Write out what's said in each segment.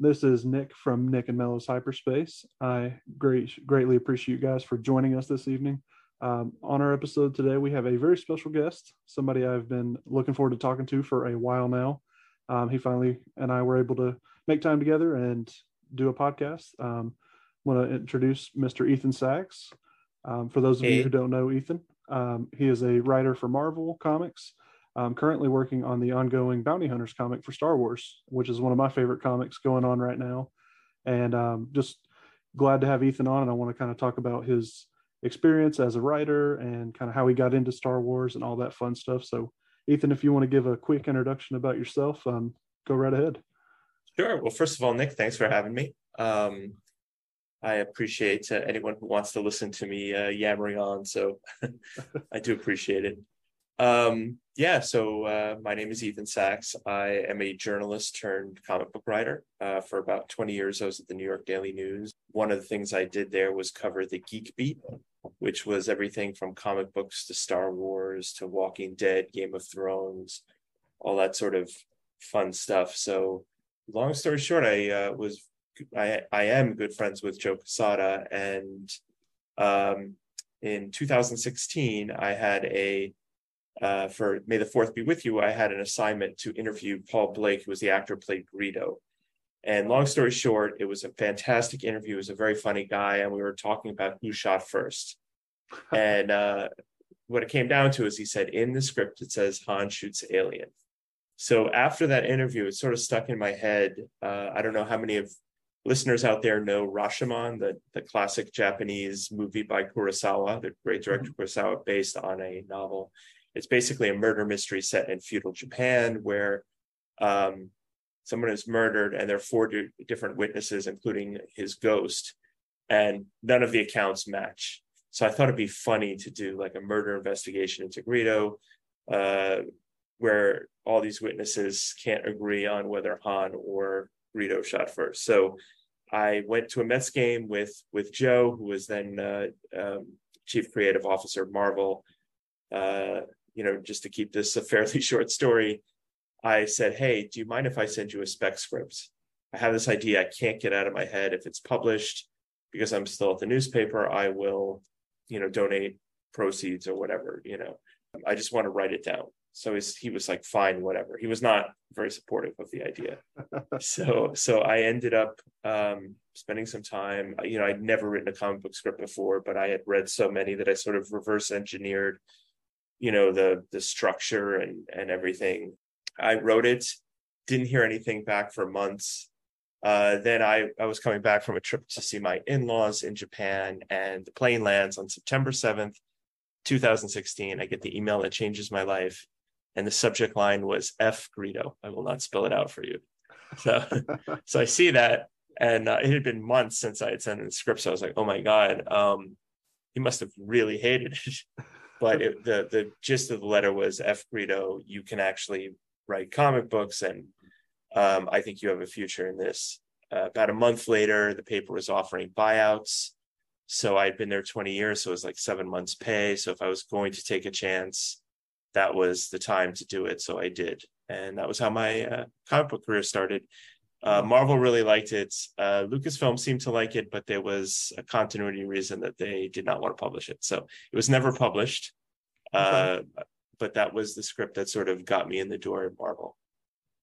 this is Nick from Nick and Mellows Hyperspace. I great, greatly appreciate you guys for joining us this evening. Um, on our episode today, we have a very special guest, somebody I've been looking forward to talking to for a while now. Um, he finally and I were able to make time together and do a podcast. Um, I want to introduce Mr. Ethan Sacks. Um, for those of hey. you who don't know Ethan, um, he is a writer for Marvel Comics I'm currently working on the ongoing Bounty Hunters comic for Star Wars, which is one of my favorite comics going on right now. And um, just glad to have Ethan on. And I want to kind of talk about his experience as a writer and kind of how he got into Star Wars and all that fun stuff. So, Ethan, if you want to give a quick introduction about yourself, um, go right ahead. Sure. Well, first of all, Nick, thanks for having me. Um, I appreciate uh, anyone who wants to listen to me uh, yammering on. So I do appreciate it. Um, yeah, so uh, my name is Ethan Sacks. I am a journalist turned comic book writer. Uh, for about 20 years, I was at the New York Daily News. One of the things I did there was cover the Geek Beat, which was everything from comic books to Star Wars to Walking Dead, Game of Thrones, all that sort of fun stuff. So, long story short, I uh, was I I am good friends with Joe Quesada, and um, in 2016, I had a uh, for May the Fourth Be With You, I had an assignment to interview Paul Blake, who was the actor who played Greedo. And long story short, it was a fantastic interview. He was a very funny guy, and we were talking about who shot first. and uh, what it came down to is he said in the script it says Han shoots alien. So after that interview, it sort of stuck in my head. Uh, I don't know how many of listeners out there know Rashomon, the, the classic Japanese movie by Kurosawa, the great director mm-hmm. Kurosawa, based on a novel. It's basically a murder mystery set in feudal Japan where um, someone is murdered and there are four d- different witnesses, including his ghost, and none of the accounts match. So I thought it'd be funny to do like a murder investigation into Greedo, uh, where all these witnesses can't agree on whether Han or Greedo shot first. So I went to a Mets game with with Joe, who was then uh, um, chief creative officer of Marvel, uh, you know, just to keep this a fairly short story, I said, Hey, do you mind if I send you a spec script? I have this idea I can't get out of my head. If it's published, because I'm still at the newspaper, I will, you know, donate proceeds or whatever, you know. I just want to write it down. So he was like, fine, whatever. He was not very supportive of the idea. so so I ended up um, spending some time. You know, I'd never written a comic book script before, but I had read so many that I sort of reverse engineered you know the the structure and and everything. I wrote it didn't hear anything back for months. Uh, then I, I was coming back from a trip to see my in-laws in japan and the plane lands on september 7th 2016 i get the email that changes my life and the subject line was f greedo. I will not spell it out for you. So so i see that and uh, it had been months since i had sent in the script so i was like oh my god um, he must have really hated it but it, the the gist of the letter was F Greedo, you can actually write comic books, and um, I think you have a future in this. Uh, about a month later, the paper was offering buyouts. So I'd been there 20 years, so it was like seven months' pay. So if I was going to take a chance, that was the time to do it. So I did, and that was how my uh, comic book career started. Uh, Marvel really liked it. Uh, Lucasfilm seemed to like it, but there was a continuity reason that they did not want to publish it. So it was never published. Uh, but that was the script that sort of got me in the door at Marvel.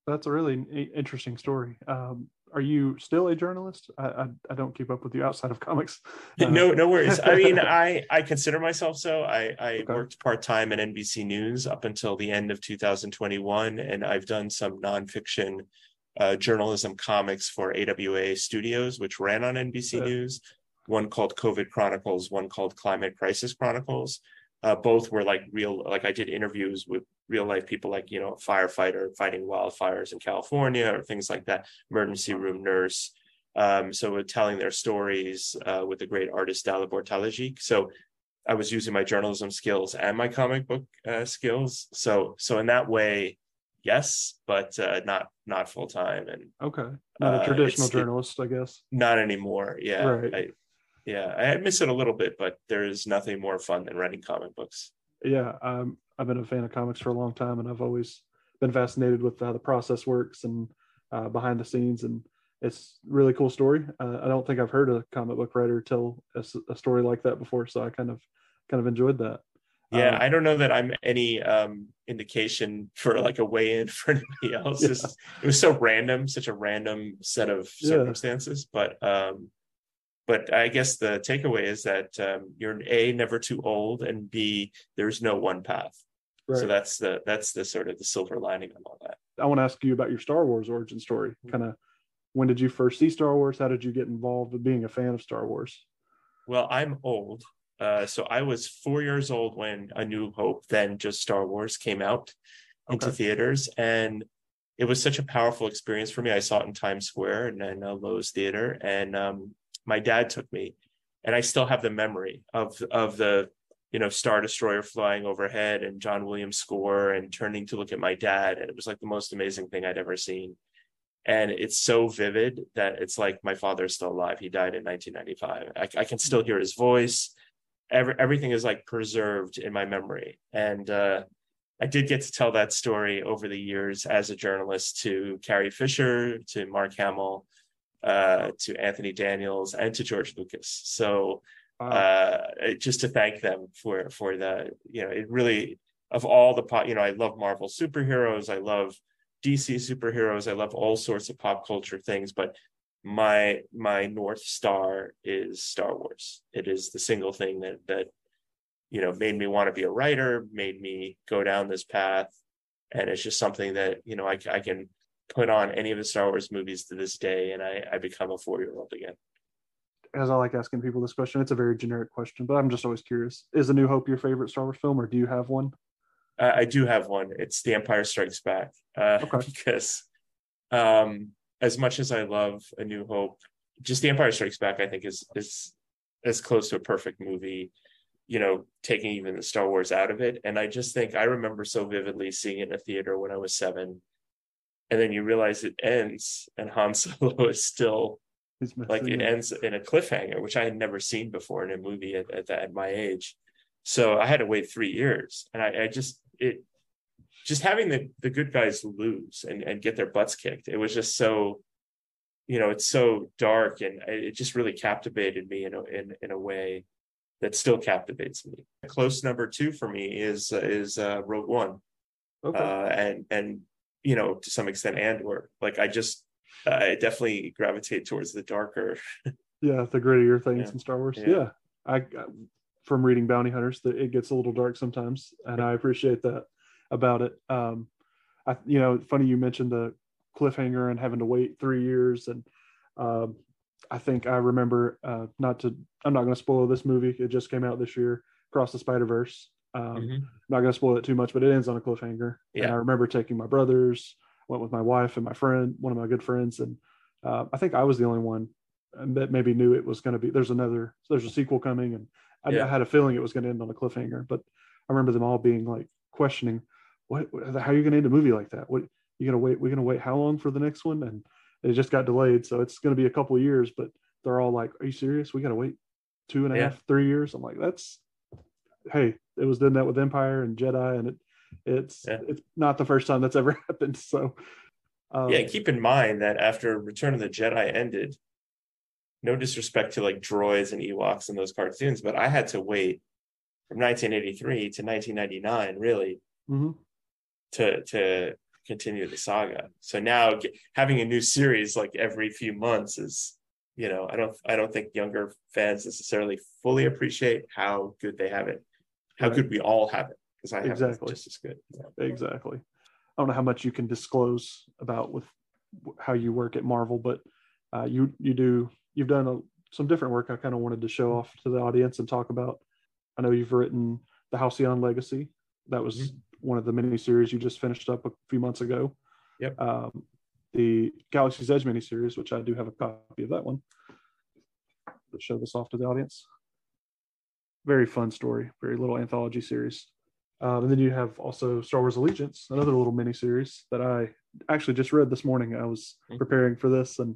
That's a really interesting story. Um, are you still a journalist? I, I, I, don't keep up with you outside of comics. Uh, no, no worries. I mean, I I consider myself so. I I okay. worked part time at NBC News up until the end of 2021, and I've done some nonfiction uh, journalism comics for AWA Studios, which ran on NBC News. One called COVID Chronicles, one called Climate Crisis Chronicles. Uh, both were like real, like I did interviews with real life people, like you know, a firefighter fighting wildfires in California or things like that, emergency room nurse. Um, so telling their stories uh, with the great artist Dalibor Talajic. So I was using my journalism skills and my comic book uh, skills. So so in that way, yes, but uh, not not full time. And okay, not a uh, traditional journalist, I guess. Not anymore. Yeah, right. I, yeah, I miss it a little bit, but there is nothing more fun than writing comic books. Yeah, um, I've been a fan of comics for a long time, and I've always been fascinated with how the process works and uh, behind the scenes. And it's really cool story. Uh, I don't think I've heard a comic book writer tell a, a, story like that before, so I kind of kind of enjoyed that. Yeah, um, I don't know that I'm any um, indication for like a way in for anybody else. Yeah. It was so random, such a random set of circumstances. Yeah. But um, but I guess the takeaway is that um, you're a never too old, and b there's no one path. Right. So that's the that's the sort of the silver lining of all that. I want to ask you about your Star Wars origin story. Mm-hmm. Kind of when did you first see Star Wars? How did you get involved with being a fan of Star Wars? Well, I'm old. Uh, so I was four years old when A New Hope, then just Star Wars, came out into theaters, and it was such a powerful experience for me. I saw it in Times Square and in uh, Loews Theater, and um, my dad took me, and I still have the memory of of the you know Star Destroyer flying overhead and John Williams score, and turning to look at my dad, and it was like the most amazing thing I'd ever seen. And it's so vivid that it's like my father's still alive. He died in 1995. I, I can still hear his voice every, everything is like preserved in my memory. And uh, I did get to tell that story over the years as a journalist to Carrie Fisher, to Mark Hamill, uh, to Anthony Daniels, and to George Lucas. So uh, just to thank them for for the you know it really of all the pop you know I love Marvel superheroes, I love DC superheroes, I love all sorts of pop culture things, but my my north star is Star Wars. It is the single thing that that you know made me want to be a writer, made me go down this path, and it's just something that you know I, I can put on any of the Star Wars movies to this day, and I, I become a four year old again. As I like asking people this question, it's a very generic question, but I'm just always curious: Is A New Hope your favorite Star Wars film, or do you have one? Uh, I do have one. It's The Empire Strikes Back, uh, okay. because um, as much as I love A New Hope, just The Empire Strikes Back, I think is is as close to a perfect movie. You know, taking even the Star Wars out of it, and I just think I remember so vividly seeing it in a theater when I was seven, and then you realize it ends, and Han Solo is still like it ends in a cliffhanger, which I had never seen before in a movie at, at, at my age. So I had to wait three years, and I, I just it just having the the good guys lose and and get their butts kicked it was just so you know it's so dark and it just really captivated me in a in, in a way that still captivates me close number two for me is uh, is uh rogue one okay. uh and and you know to some extent andor like i just i definitely gravitate towards the darker yeah the grittier things yeah. in star wars yeah, yeah. I, I from reading bounty hunters that it gets a little dark sometimes and i appreciate that about it. Um, I, you know, funny you mentioned the cliffhanger and having to wait three years, and um, I think I remember uh, not to. I'm not going to spoil this movie. It just came out this year, Across the Spider Verse. Um, mm-hmm. Not going to spoil it too much, but it ends on a cliffhanger. Yeah. And I remember taking my brothers, went with my wife and my friend, one of my good friends, and uh, I think I was the only one that maybe knew it was going to be. There's another. There's a sequel coming, and I, yeah. I had a feeling it was going to end on a cliffhanger. But I remember them all being like questioning what how are you going to end a movie like that? What you're going to wait we're going to wait how long for the next one? And it just got delayed so it's going to be a couple years but they're all like are you serious? We got to wait two and a yeah. half, three years? I'm like that's hey it was done that with empire and jedi and it it's yeah. it's not the first time that's ever happened. So um, yeah keep in mind that after return of the jedi ended no disrespect to like droids and ewoks and those cartoons but i had to wait from 1983 to 1999 really. Mm-hmm to to continue the saga. So now having a new series like every few months is, you know, I don't I don't think younger fans necessarily fully appreciate how good they have it, how right. good we all have it because I have exactly. just as good. Yeah. Exactly. I don't know how much you can disclose about with how you work at Marvel, but uh, you you do you've done a, some different work. I kind of wanted to show off to the audience and talk about. I know you've written the Halcyon Legacy. That was mm-hmm one of the miniseries you just finished up a few months ago. Yep. Um, the Galaxy's Edge miniseries, which I do have a copy of that one. To show this off to the audience. Very fun story, very little anthology series. Um, and then you have also Star Wars Allegiance, another little miniseries that I actually just read this morning. I was mm-hmm. preparing for this and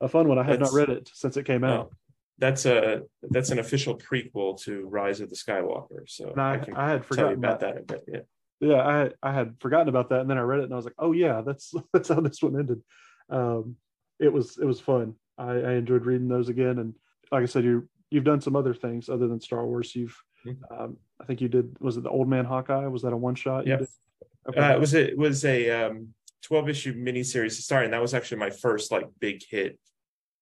a fun one. I had not read it since it came out. That's a that's an official prequel to Rise of the Skywalker. So I, I, I, had forgotten about that. that a bit. Yeah yeah, I I had forgotten about that, and then I read it, and I was like, oh yeah, that's that's how this one ended. Um, it was it was fun. I, I enjoyed reading those again, and like I said, you you've done some other things other than Star Wars. You've Mhm. um, I think you did was it the Old Man Hawkeye? Was that a one shot? Yep. Uh, it was a, it was a um, 12 issue miniseries to start, and that was actually my first like big hit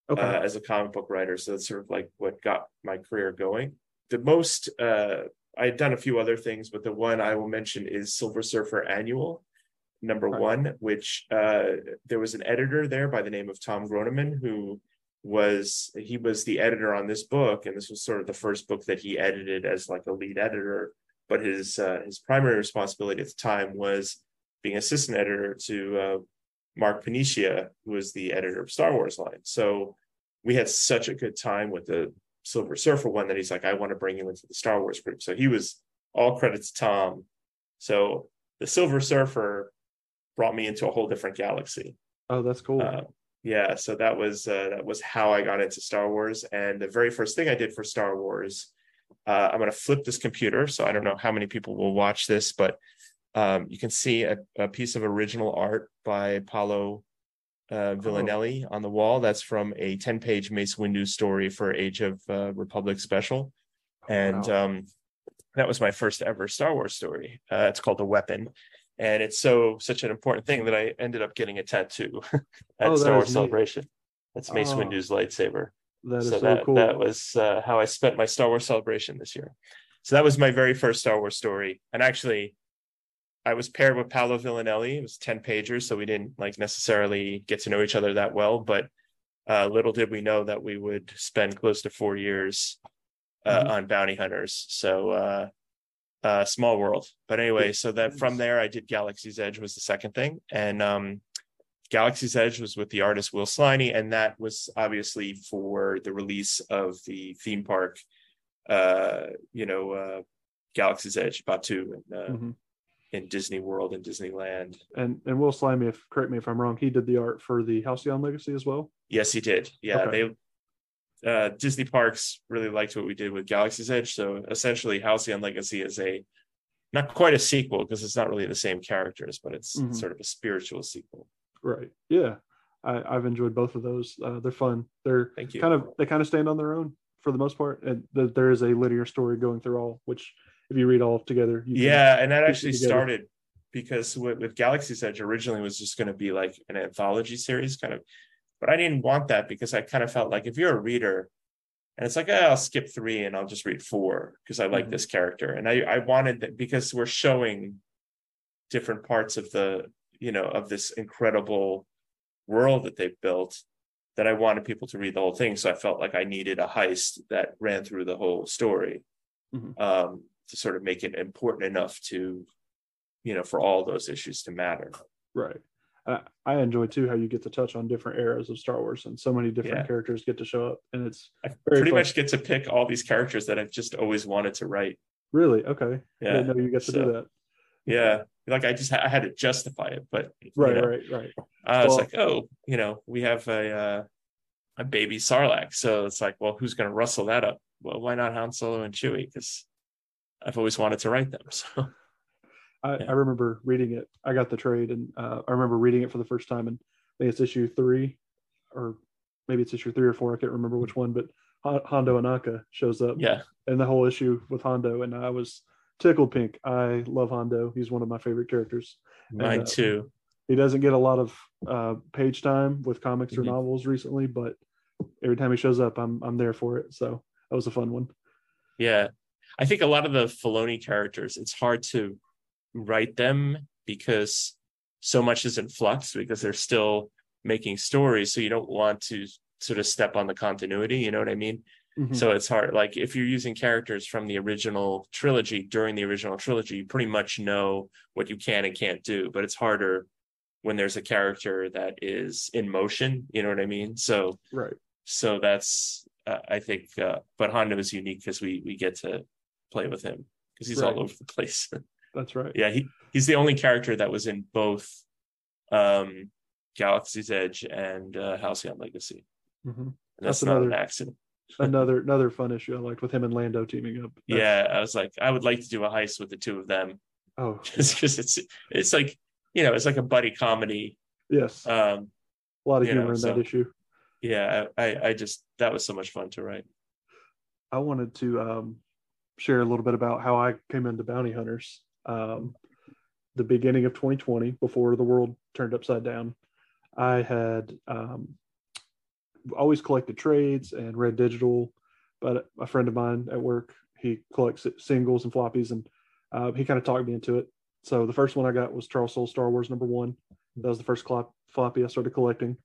okay. uh, as a comic book writer. So that's sort of like what got my career going. The most uh, I had done a few other things, but the one I will mention is Silver Surfer Annual number Right. one, which uh, there was an editor there by the name of Tom Groneman who was he was the editor on this book, and this was sort of the first book that he edited as like a lead editor. But his uh, his primary responsibility at the time was being assistant editor to uh, Mark Paniccia, who was the editor of Star Wars line. So we had such a good time with the Silver Surfer one that he's like, I want to bring you into the Star Wars group. So he was all credits to Tom. So the Silver Surfer brought me into a whole different galaxy. oh, that's cool. Uh, yeah, so that was uh, that was how I got into Star Wars. And the very first thing I did for Star Wars, uh, I'm going to flip this computer. So I don't know how many people will watch this, but um, you can see a, a piece of original art by Paolo uh, Villanelli on the wall. That's from a 10 page Mace Windu story for Age of uh, Republic special. And Wow. um, that was my first ever Star Wars story. Uh, it's called The Weapon. And it's so such an important thing that I ended up getting a tattoo at Oh, Star Wars neat. Celebration. That's Mace Oh. Windu's lightsaber that is so so, that cool. that was uh, how I spent my Star Wars celebration this year. So that was my very first Star Wars story, and actually, I was paired with Paolo Villanelli. It was ten pagers, so we didn't like necessarily get to know each other that well. But uh, little did we know that we would spend close to four years uh, Mhm. on bounty hunters. So uh, uh, small world. But anyway, so that from there, I did Galaxy's Edge was the second thing, and um, Galaxy's Edge was with the artist Will Sliney, and that was obviously for the release of the theme park, uh, you know, uh, Galaxy's Edge, Batuu, in, uh, Mhm. In Disney World and Disneyland. And and Will Sliney, if correct me if I'm wrong, he did the art for the Halcyon Legacy as well. Yes, he did. Yeah, Okay. they uh, Disney parks really liked what we did with Galaxy's Edge. So essentially, Halcyon Legacy is a not quite a sequel because it's not really the same characters, but it's Mhm. sort of a spiritual sequel. Right. Yeah. I, I've enjoyed both of those. Uh, they're fun. They're kind of they kind of stand on their own for the most part, and th- there is a linear story going through all. Which, if you read all together, you yeah and that actually started because with, with galaxy's edge originally was just going to be like an anthology series kind of but i didn't want that because i kind of felt like if you're a reader and it's like eh, i'll skip three and i'll just read four because i like Mhm. this character and i i wanted that because we're showing different parts of the you know of this incredible world that they've built that i wanted people to read the whole thing so i felt like i needed a heist that ran through the whole story Mhm. um, to sort of make it important enough to, you know, for all those issues to matter. right. I, I enjoy too how you get to touch on different eras of Star Wars, and so many different Yeah. characters get to show up, and it's I pretty fun. much get to pick all these characters that I've just always wanted to write. really okay. I Yeah, didn't know you get to So- do that. yeah. Like I just I had to justify it, but you Right, know, right, right. I was Well- like, oh, you know, we have a uh, a baby Sarlacc, so it's like, well, who's going to rustle that up? Well, why not Han Solo and Chewie? Because I've always wanted to write them. So I, Yeah. I remember reading it. I got the trade, and uh, I remember reading it for the first time, and I think it's issue three, or maybe it's issue three or four. I can't remember which one, but Hon- Hondo Ohnaka shows up, yeah, and the whole issue with Hondo, and I was tickled pink. I love Hondo. He's one of my favorite characters. mine uh, too. He doesn't get a lot of uh, page time with comics or Mhm. novels recently, but every time he shows up, I'm I'm there for it. So that was a fun one. Yeah. I think a lot of the Filoni characters, it's hard to write them because so much is in flux because they're still making stories. So you don't want to sort of step on the continuity. You know what I mean? Mhm. So it's hard. Like if you're using characters from the original trilogy during the original trilogy, you pretty much know what you can and can't do. But it's harder when there's a character that is in motion. You know what I mean? So right. so that's uh, I think, uh, but Hondo is unique because we we get to play with him because he's Right. all over the place. That's right. yeah, he he's the only character that was in both um, Galaxy's Edge and uh, Halcyon Legacy. Mhm. And That's that's, not another- an accident. Another another fun issue I liked with him and Lando teaming up. That's- Yeah, I was like, I would like to do a heist with the two of them Oh just because it's it's like you know it's like a buddy comedy yes. um a lot of humor know, in so- that issue. Yeah, I, I just that was so much fun to write. I wanted to um, share a little bit about how I came into bounty hunters. Um, the beginning of 2020, before the world turned upside down, I had um, always collected trades and read digital, but a friend of mine at work he collects singles and floppies, and uh, he kind of talked me into it. So the first one I got was Charles Soule Star Wars number one. That was the first floppy I started collecting.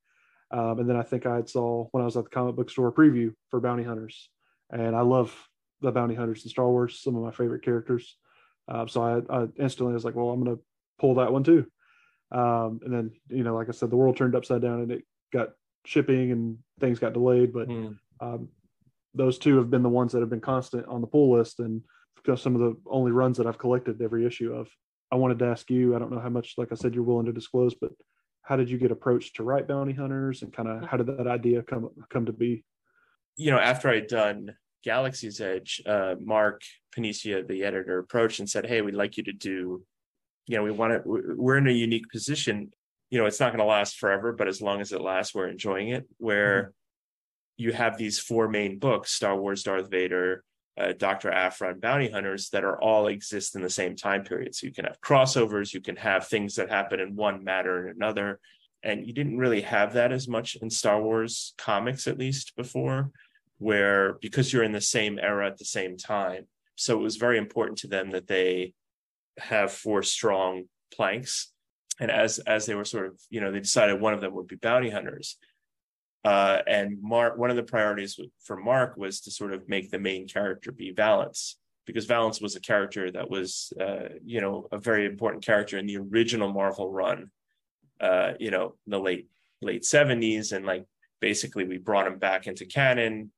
Um, and then I think I saw when I was at the comic book store preview for Bounty Hunters, and I love the Bounty Hunters in Star Wars. Some of my favorite characters. Um, so I, I instantly was like, well, I'm going to pull that one too. Um, and then you know, like I said, the world turned upside down and it got shipping and things got delayed. But Mm. um, those two have been the ones that have been constant on the pull list and some of the only runs that I've collected every issue of. I wanted to ask you, I don't know how much, like I said, you're willing to disclose, but how did you get approached to write bounty hunters and kind of how did that idea come come to be? you know, after I'd done Galaxy's Edge, uh, Mark Paniccia, the editor, approached and said, "Hey, we'd like you to do, you know, we want to. We're in a unique position. You know, it's not going to last forever, but as long as it lasts, we're enjoying it. Where you have these four main books: Star Wars, Darth Vader, uh, Doctor Aphra, and Bounty Hunters, that are all exist in the same time period. So you can have crossovers, you can have things that happen in one matter and another." And you didn't really have that as much in Star Wars comics, at least before where because you're in the same era at the same time so it was very important to them that they have four strong planks. And as as they were sort of you know they decided one of them would be bounty hunters. Uh and mark one of the priorities for mark was to sort of make the main character be valance because valance was a character that was uh you know a very important character in the original marvel run uh you know in the late late 70s and like basically we brought him back into canon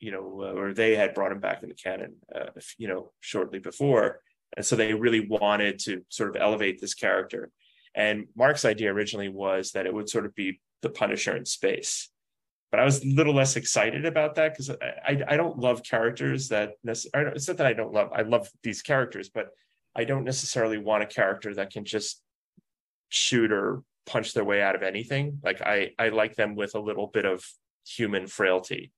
you know, uh, or they had brought him back into canon, uh, you know, shortly before. And so they really wanted to sort of elevate this character. And Mark's idea originally was that it would sort of be the Punisher in space. But I was a little less excited about that because I, I, I don't love characters that necessarily, it's not that I don't love, I love these characters, but I don't necessarily want a character that can just shoot or punch their way out of anything. Like I, I like them with a little bit of human frailty.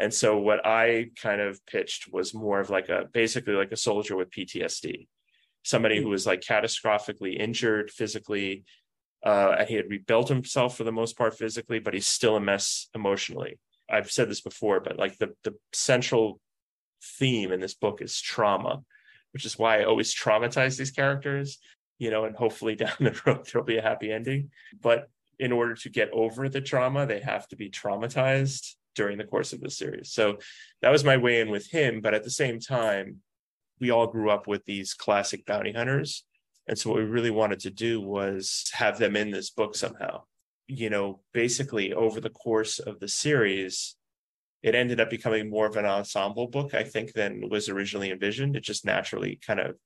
And so what I kind of pitched was more of like a basically like a soldier with PTSD, somebody who was like catastrophically injured physically. Uh, and he had rebuilt himself for the most part physically, but he's still a mess emotionally. I've said this before, but like the the central theme in this book is trauma, which is why I always traumatize these characters, you know, and hopefully down the road there'll be a happy ending. But in order to get over the trauma, they have to be traumatized during the course of the series. So that was my way in with him. But at the same time, we all grew up with these classic bounty hunters. And so what we really wanted to do was have them in this book somehow. You know, basically over the course of the series, it ended up becoming more of an ensemble book, I think, than was originally envisioned. It just naturally kind of,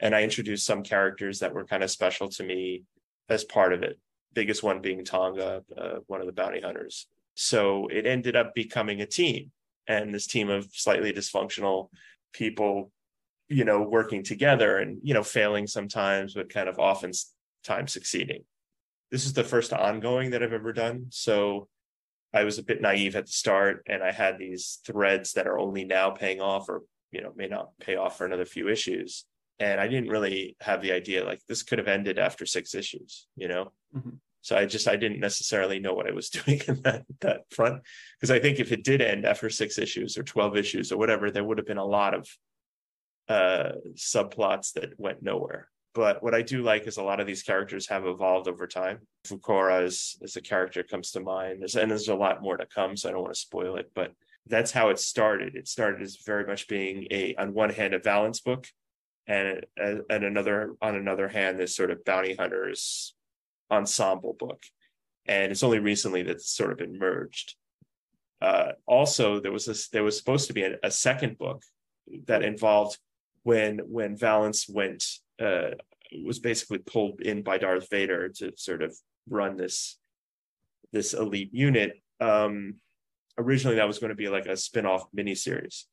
and I introduced some characters that were kind of special to me as part of it. Biggest one being T'onga, uh, one of the bounty hunters. So it ended up becoming a team and this team of slightly dysfunctional people, you know, working together and, you know, failing sometimes, but kind of often times succeeding. This is the first ongoing that I've ever done. So I was a bit naive at the start and I had these threads that are only now paying off or, you know, may not pay off for another few issues. And I didn't really have the idea like this could have ended after six issues, you know? Mhm. So I just I didn't necessarily know what I was doing in that that front because I think if it did end after six issues or twelve issues or whatever, there would have been a lot of uh subplots that went nowhere. But what I do like is a lot of these characters have evolved over time. Fukora is, is a character comes to mind. There's, and there's a lot more to come, so I don't want to spoil it. But that's how it started. It started as very much being a, on one hand, a Valance book, and and another on another hand, this sort of bounty hunters ensemble book. And it's only recently that's sort of been merged. Uh, also, there was this. There was supposed to be a, a second book that involved when when Valance went uh, was basically pulled in by Darth Vader to sort of run this this elite unit. Um, originally, that was going to be like a spin-off miniseries,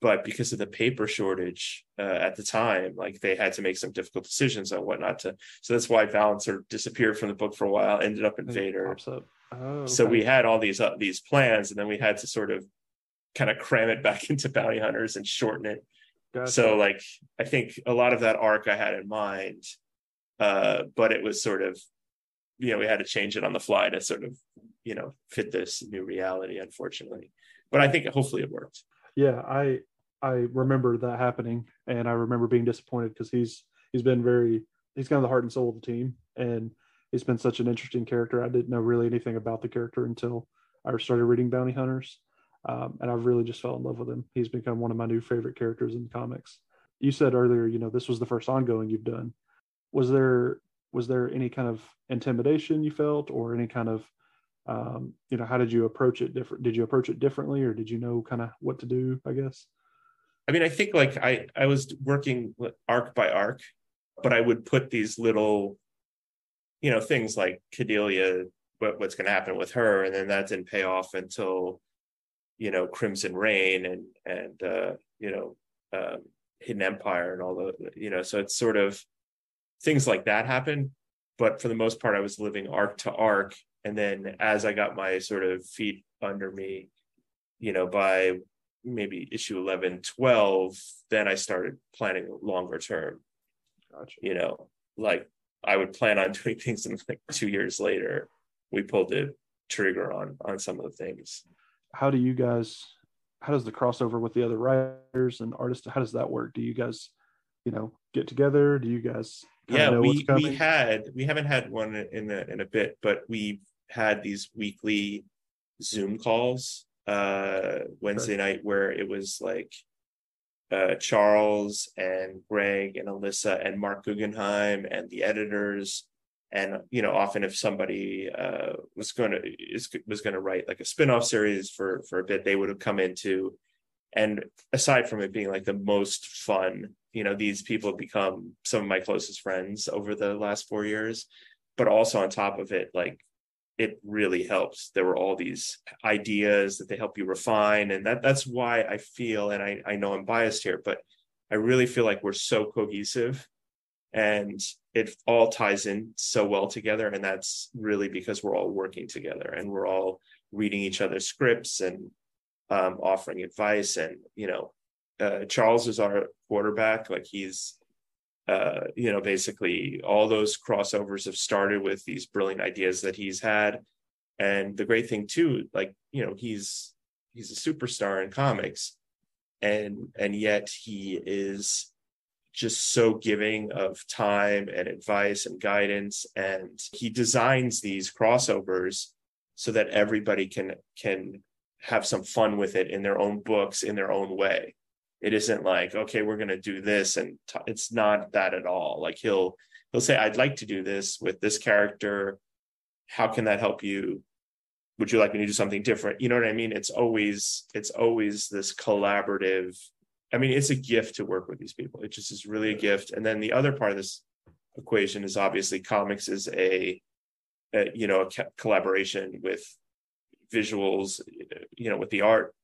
but because of the paper shortage uh, at the time, like they had to make some difficult decisions on what not to. So that's why Valance sort of disappeared from the book for a while. Ended up in And Vader. up. Oh, So okay. we had all these uh, these plans, and then we had to sort of kind of cram it back into bounty hunters and shorten it. Gotcha. So like I think a lot of that arc I had in mind, uh, but it was sort of, you know, we had to change it on the fly to sort of, you know, fit this new reality, unfortunately. But I think hopefully it worked. yeah, I I remember that happening, and I remember being disappointed because he's he's been very he's kind of the heart and soul of the team, and he's been such an interesting character. I didn't know really anything about the character until I started reading Bounty Hunters, um, and I've really just fell in love with him. He's become one of my new favorite characters in comics. You said earlier, you know, this was the first ongoing you've done. Was there was there any kind of intimidation you felt, or any kind of um, you know, how did you approach it different? Did you approach it differently, or did you know kind of what to do? I guess. I mean, I think like I I was working arc by arc, but I would put these little, you know, things like Cadelia, what, what's going to happen with her, and then that didn't pay off until, you know, Crimson Reign and and uh, you know, um, Hidden Empire and all the you know, so it's sort of things like that happen. But for the most part, I was living arc to arc, and then as I got my sort of feet under me, you know, by maybe issue 11 12 then i started planning longer term Gotcha. you know like i would plan on doing things and like two years later we pulled the trigger on on some of the things How do you guys? How does the crossover with the other writers and artists? How does that work? Do you guys, you know, get together? Do you guys? yeah we we had we haven't had one in a, in a bit but we had these weekly zoom calls uh wednesday night where it was like uh charles and greg and alyssa and marc guggenheim and the editors. And you know often if somebody uh was going to is was going to write like a spin-off series for for a bit they would have come into and aside from it being like the most fun you know these people have become some of my closest friends over the last four years. But also on top of it like it really helps. There were all these ideas that they help you refine and that that's why i feel and i i know i'm biased here but i really feel like we're so cohesive and it all ties in so well together and that's really because we're all working together and we're all reading each other's scripts and um, offering advice and you know uh, charles is our quarterback like he's uh, you know basically all those crossovers have started with these brilliant ideas that he's had. And the great thing too like you know he's he's a superstar in comics and and yet he is just so giving of time and advice and guidance. And he designs these crossovers so that everybody can can have some fun with it in their own books in their own way it isn't like okay we're going to do this and t- it's not that at all. Like he'll he'll say i'd like to do this with this character. How can that help you? Would you like me to do something different? You know what i mean? It's always it's always this collaborative i mean it's a gift to work with these people. It just is really a gift. And then the other part of this equation is obviously comics is a, a you know a collaboration with visuals you know with the art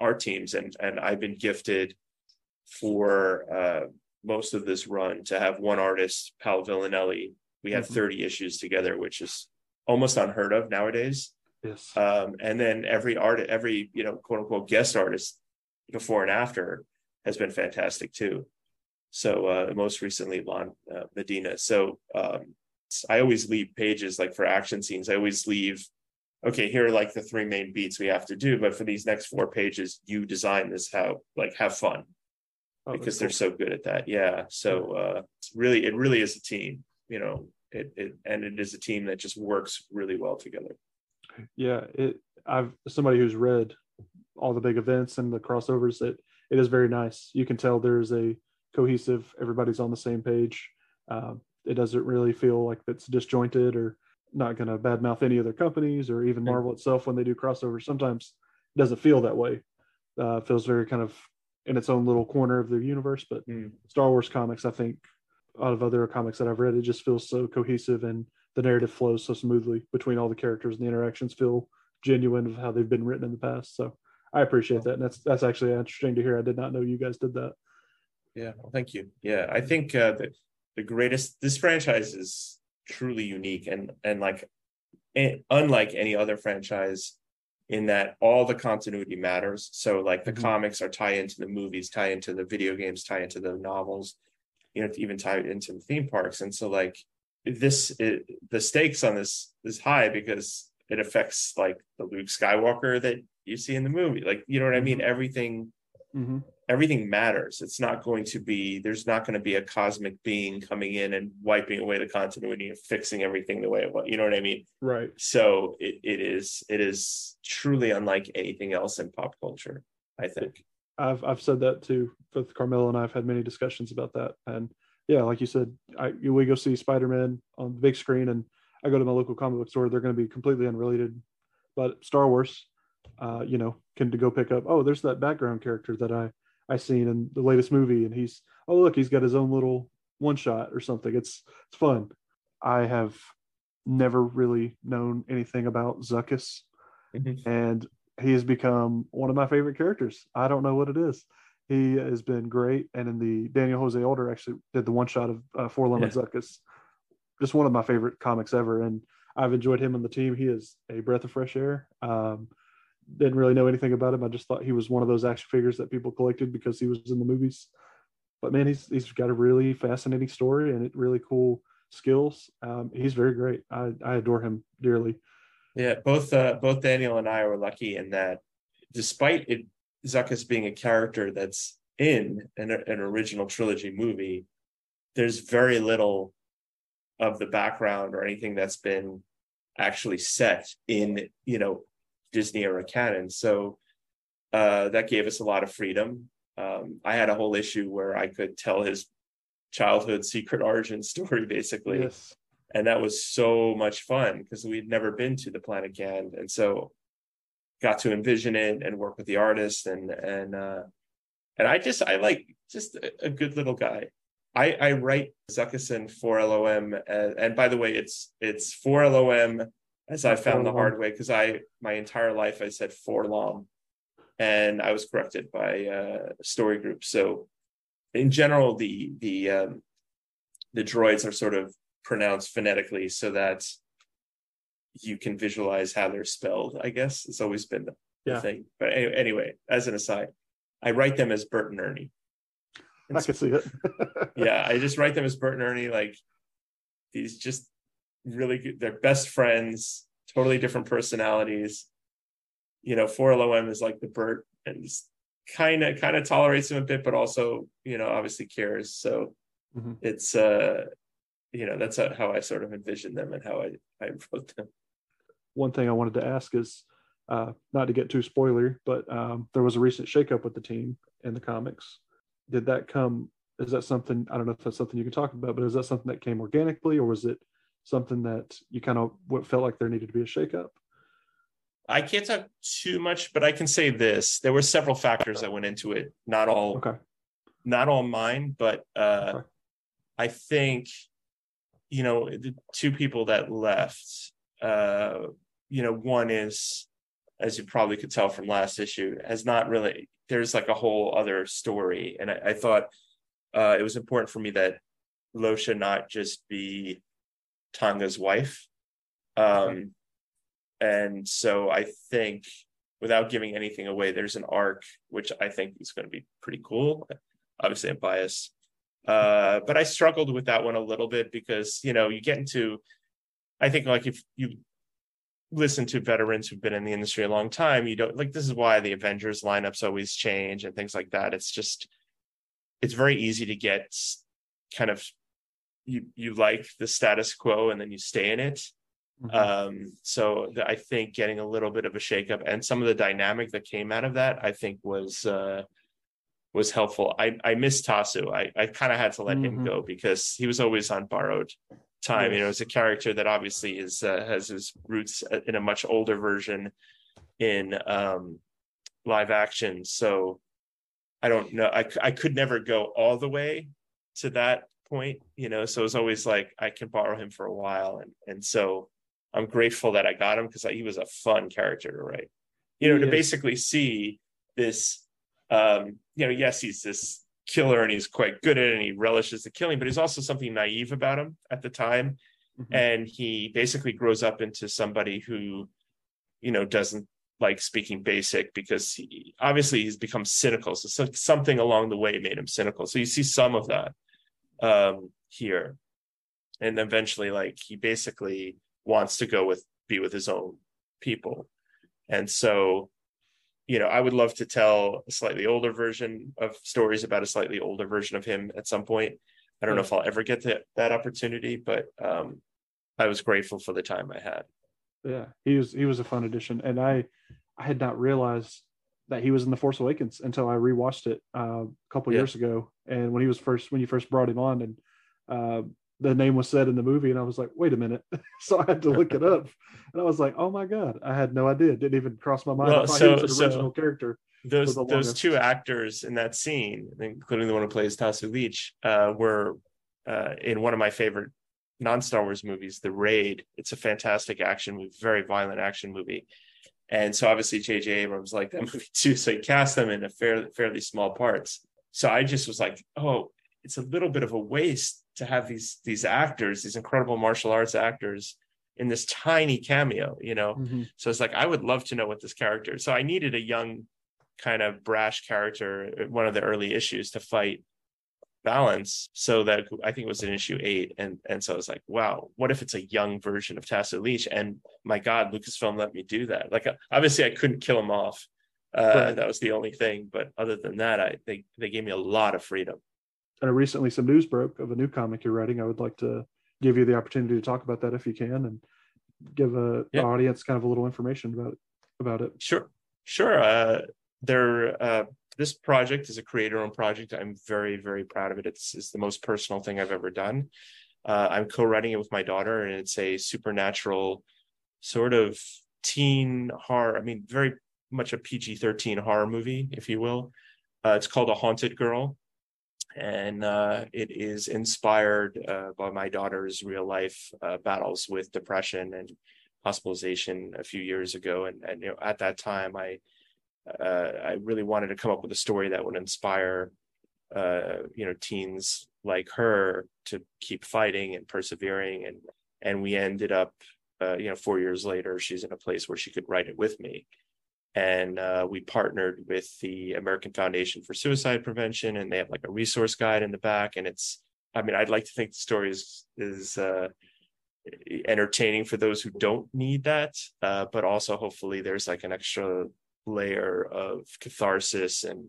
art teams. And and i've been gifted for uh most of this run to have one artist paolo villanelli. We had Mhm. 30 issues together which is almost unheard of nowadays. Yes. um, and then every art every you know quote unquote guest artist before and after has been fantastic too. So uh most recently lan uh, medina. So um i always leave pages like for action scenes. I always leave okay here are like the three main beats we have to do but for these next four pages you design this how like have fun Oh, because cool. they're so good at that. Yeah. So uh it's really it really is a team you know it, it and it is a team that just works really well together. Yeah it i've somebody who's read all the big events and the crossovers it it is very nice. You can tell there's a cohesive everybody's on the same page. Um, it doesn't really feel like it's disjointed or not going to badmouth any other companies or even marvel itself when they do crossovers. Sometimes it doesn't feel that way. Uh, feels very kind of in its own little corner of the universe but Mm. star wars comics i think out of other comics that i've read it just feels so cohesive and the narrative flows so smoothly between all the characters and the interactions feel genuine of how they've been written in the past. So I appreciate that. And that's that's actually interesting to hear. I did not know you guys did that. Yeah, well, thank you. Yeah, I think uh, the the greatest this franchise is truly unique, and and like unlike any other franchise in that all the continuity matters. So like the mm-hmm. comics are tie into the movies, tie into the video games, tie into the novels, you know, even tie into the theme parks. And so like this, it, the stakes on this is high because it affects like the Luke Skywalker that you see in the movie. Like, you know what I mean? Mm-hmm. Everything mm-hmm everything matters. It's not going to be, there's not going to be a cosmic being coming in and wiping away the continuity and fixing everything the way it was. You know what I mean? Right. So it, it is, it is truly unlike anything else in pop culture, I think. I've, I've said that too. Both Carmelo and I've had many discussions about that. And yeah, like you said, I, we go see Spider-Man on the big screen and I go to my local comic book store. They're going to be completely unrelated, but Star Wars, uh, you know, can to go pick up. Oh, there's that background character that I I seen in the latest movie, and he's oh look, he's got his own little one shot or something. It's it's fun. I have never really known anything about Zuckuss, mm-hmm. and he has become one of my favorite characters. I don't know what it is. He has been great, and in the Daniel Jose Older actually did the one shot of uh, 4-LOM yeah. Zuckuss, just one of my favorite comics ever, and I've enjoyed him on the team. He is a breath of fresh air. Um, didn't really know anything about him. I just thought he was one of those action figures that people collected because he was in the movies. But man, he's he's got a really fascinating story and really cool skills. Um, he's very great. I, I adore him dearly. Yeah, both uh, both Daniel and I were lucky in that, despite it Zuckuss being a character that's in an, an original trilogy movie, there's very little of the background or anything that's been actually set in you know Disney era canon. So uh, that gave us a lot of freedom. Um, I had a whole issue where I could tell his childhood secret origin story, basically. Yes. And that was so much fun because we'd never been to the planet Gand. And so got to envision it and work with the artist and and uh and I just I like just a, a good little guy. I I write Zuckuss for LOM and, and by the way it's it's for LOM as I found the hard way because I my entire life I said long, and I was corrected by uh, story group. So in general, the the um, the droids are sort of pronounced phonetically so that you can visualize how they're spelled. I guess it's always been the, yeah. thing. But anyway, anyway, as an aside, I write them as Bert and Ernie. And I can see it. yeah, I just write them as Bert and Ernie, like these just really good. They're best friends, totally different personalities. You know, 4LOM is like the Bert and kind of kind of tolerates him a bit, but also, you know, obviously cares. So mm-hmm. it's uh you know, that's how I sort of envisioned them and how I, I wrote them. One thing I wanted to ask is uh, not to get too spoiler, but um, there was a recent shakeup with the team in the comics. Did that come? Is that something? I don't know if that's something you can talk about, but is that something that came organically, or was it something that you kind of what felt like there needed to be a shakeup? I can't talk too much, but I can say this: there were several factors that went into it. Not all, okay. not all mine, but uh, okay. I think you know the two people that left. Uh, you know, one is, as you probably could tell from last issue, has not really. There's like a whole other story, and I, I thought uh, it was important for me that Losha not just be T'onga's wife. Um, and so I think, without giving anything away, there's an arc which I think is going to be pretty cool. Obviously, I'm biased, uh, but I struggled with that one a little bit because you know you get into, I think like if you listen to veterans who've been in the industry a long time, you don't like this is why the Avengers lineups always change and things like that. It's just it's very easy to get kind of you you like the status quo and then you stay in it. Mm-hmm. Um, so the, I think getting a little bit of a shakeup and some of the dynamic that came out of that, I think was uh, was helpful. I I miss Tasu. I I kind of had to let mm-hmm. him go because he was always on borrowed time. Yes. You know, it's a character that obviously is uh, has his roots in a much older version in um, live action. So I don't know. I I could never go all the way to that point, you know. So it was always like I can borrow him for a while, and and so I'm grateful that I got him because he was a fun character to write. You know, to basically see this, um, you know, yes, he's this killer and he's quite good at it and he relishes the killing, but he's also something naive about him at the time. mm-hmm. and he basically grows up into somebody who you know doesn't like speaking basic because he, obviously he's become cynical so something along the way made him cynical so you see some of that um here. And eventually like he basically wants to go with be with his own people. And so you know i would love to tell a slightly older version of stories about a slightly older version of him at some point. I don't know if i'll ever get to, that opportunity but um i was grateful for the time i had. Yeah he was he was a fun addition. And i i had not realized that he was in the force awakens until i rewatched it uh, a couple yeah. years ago and when he was first when you first brought him on and uh, the name was said in the movie and i was like wait a minute. So i had to look it up and i was like oh my god i had no idea. It didn't even cross my mind. Well, so, he was an original character those those two actors in that scene including the one who plays Tasu Leech uh, were uh, in one of my favorite non-star wars movies the raid. It's a fantastic action movie very violent action movie. And so obviously jj abrams liked that movie too so he cast them in a fairly fairly small parts so i just was like oh it's a little bit of a waste to have these these actors, these incredible martial arts actors in this tiny cameo, you know. Mm-hmm. So it's like I would love to know what this character. So I needed a young kind of brash character, one of the early issues to fight Valance So that I think it was in issue eight. And and so I was like, wow, what if it's a young version of Tasu Leech? And my God, Lucasfilm let me do that. Like obviously I couldn't kill him off. Uh, right. that was the only thing. But other than that, I they they gave me a lot of freedom and recently some news broke of a new comic you're writing. I would like to give you the opportunity to talk about that if you can and give a yeah. audience kind of a little information about it about it. Sure. Sure. Uh there uh this project is a creator-owned project. I'm very, very proud of it. It's, it's the most personal thing I've ever done. Uh, I'm co-writing it with my daughter, and it's a supernatural sort of teen horror. I mean, very much a PG-13 horror movie, if you will. Uh, it's called A Haunted Girl, and uh, it is inspired uh, by my daughter's real life uh, battles with depression and hospitalization a few years ago. And, and you know, at that time, I uh, I really wanted to come up with a story that would inspire uh, you know teens like her to keep fighting and persevering. And and we ended up you know four years later, she's in a place where she could write it with me and uh, we partnered with the American Foundation for Suicide Prevention, and they have like a resource guide in the back. And it's, I mean, I'd like to think the story is is uh, entertaining for those who don't need that, uh, but also hopefully there's like an extra layer of catharsis and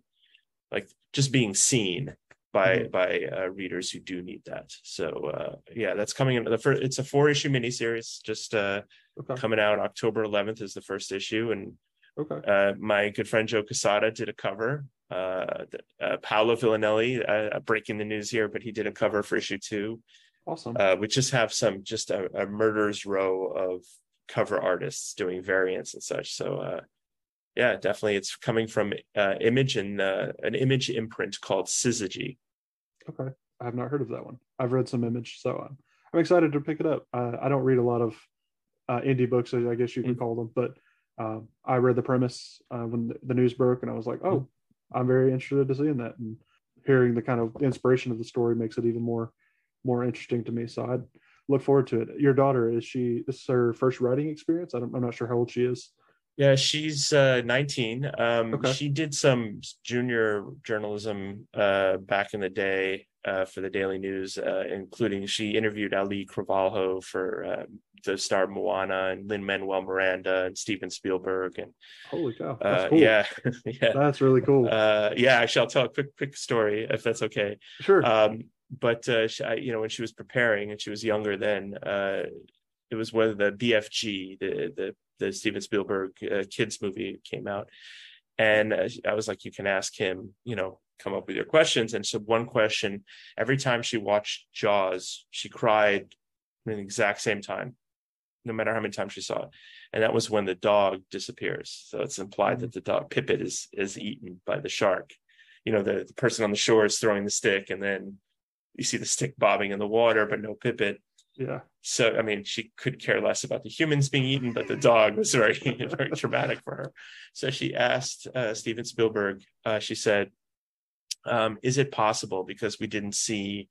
like just being seen by mm-hmm. by uh, readers who do need that. So uh, yeah, that's coming in the first. It's a four issue miniseries, just uh, okay. coming out October 11th is the first issue, and Okay. Uh, my good friend Joe Quesada did a cover. Uh, uh, Paolo Villanelli, uh, breaking the news here, but he did a cover for issue two. Awesome. Uh, we just have some just a, a, murder's row of cover artists doing variants and such. So uh, yeah, definitely, it's coming from uh, Image and uh, an Image imprint called Syzygy. Okay, I have not heard of that one. I've read some Image, so I'm, I'm excited to pick it up. Uh, I don't read a lot of uh, indie books, I guess you could mm-hmm. call them, but uh, I read the premise uh, when the news broke, and I was like, "Oh, I'm very interested to seeing that." And hearing the kind of inspiration of the story makes it even more more interesting to me. So I look forward to it. Your daughter is she? This is her first writing experience. I am not sure how old she is. Yeah, she's uh, 19. Um, okay. She did some junior journalism uh, back in the day uh, for the Daily News, uh, including she interviewed Auli'i Cravalho for um, the star Moana and Lin Manuel Miranda and Steven Spielberg and holy cow, uh, that's cool. yeah, yeah, that's really cool. Uh, yeah, actually, I'll tell a quick quick story if that's okay. Sure. Um, but she, I, you know, when she was preparing and she was younger then, it was when the BFG, the the the Steven Spielberg uh, kids movie came out, and uh, I was like, you can ask him, you know, come up with your questions. And so one question, every time she watched Jaws, she cried at the exact same time, no matter how many times she saw it. And that was when the dog disappears. So it's implied that the dog Pippet is is eaten by the shark. You know, the, the person on the shore is throwing the stick, and then you see the stick bobbing in the water, but no Pippet. Yeah. So I mean, she could care less about the humans being eaten, but the dog was very, very traumatic for her. So she asked uh, Steven Spielberg. Uh, she said, um, "Is it possible because we didn't see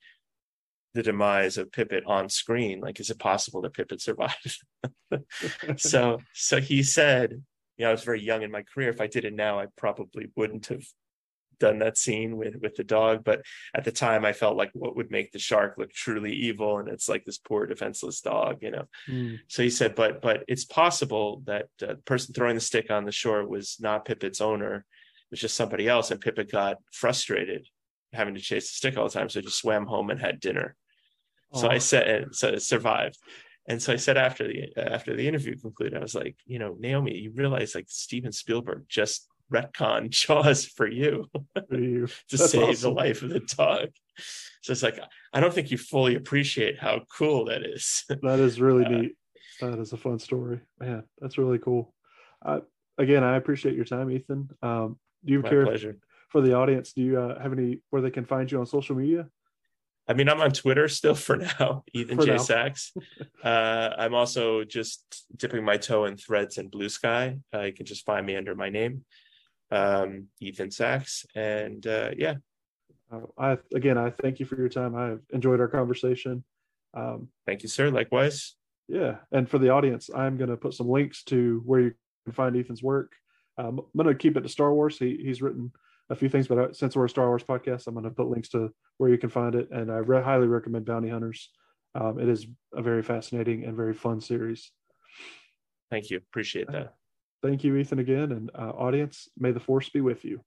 the demise of Pippet on screen. Like, is it possible that Pippet survived? so, so he said, you know, I was very young in my career. If I did it now, I probably wouldn't have done that scene with with the dog but at the time i felt like what would make the shark look truly evil and it's like this poor defenseless dog you know mm. so he said but but it's possible that uh, the person throwing the stick on the shore was not pippet's owner it was just somebody else and pippet got frustrated having to chase the stick all the time so he just swam home and had dinner so I said, and so it survived. And so I said after the after the interview concluded, I was like, you know, Naomi, you realize like Steven Spielberg just retcon Jaws for you, for you. to That's save awesome. the life of the dog. So it's like I don't think you fully appreciate how cool that is. That is really uh, neat. That is a fun story, man. That's really cool. Uh, again, I appreciate your time, Ethan. Um, do you care pleasure. for the audience? Do you uh, have any where they can find you on social media? I mean, I'm on Twitter still for now, Ethan for J. Now. Sacks. uh, I'm also just dipping my toe in threads and blue sky. Uh, you can just find me under my name, um, Ethan Sacks. And uh, yeah. Uh, I again, I thank you for your time. I've enjoyed our conversation. Um, thank you, sir. Likewise. Yeah, and for the audience, I'm going to put some links to where you can find Ethan's work. Um, I'm going to keep it to Star Wars. He, he's written a few things, but uh, since we're a Star Wars podcast, I'm going to put links to where you can find it, and I re- highly recommend Bounty Hunters. Um, it is a very fascinating and very fun series. Thank you. Appreciate that. Thank you, Ethan, again, and uh, audience. May the force be with you.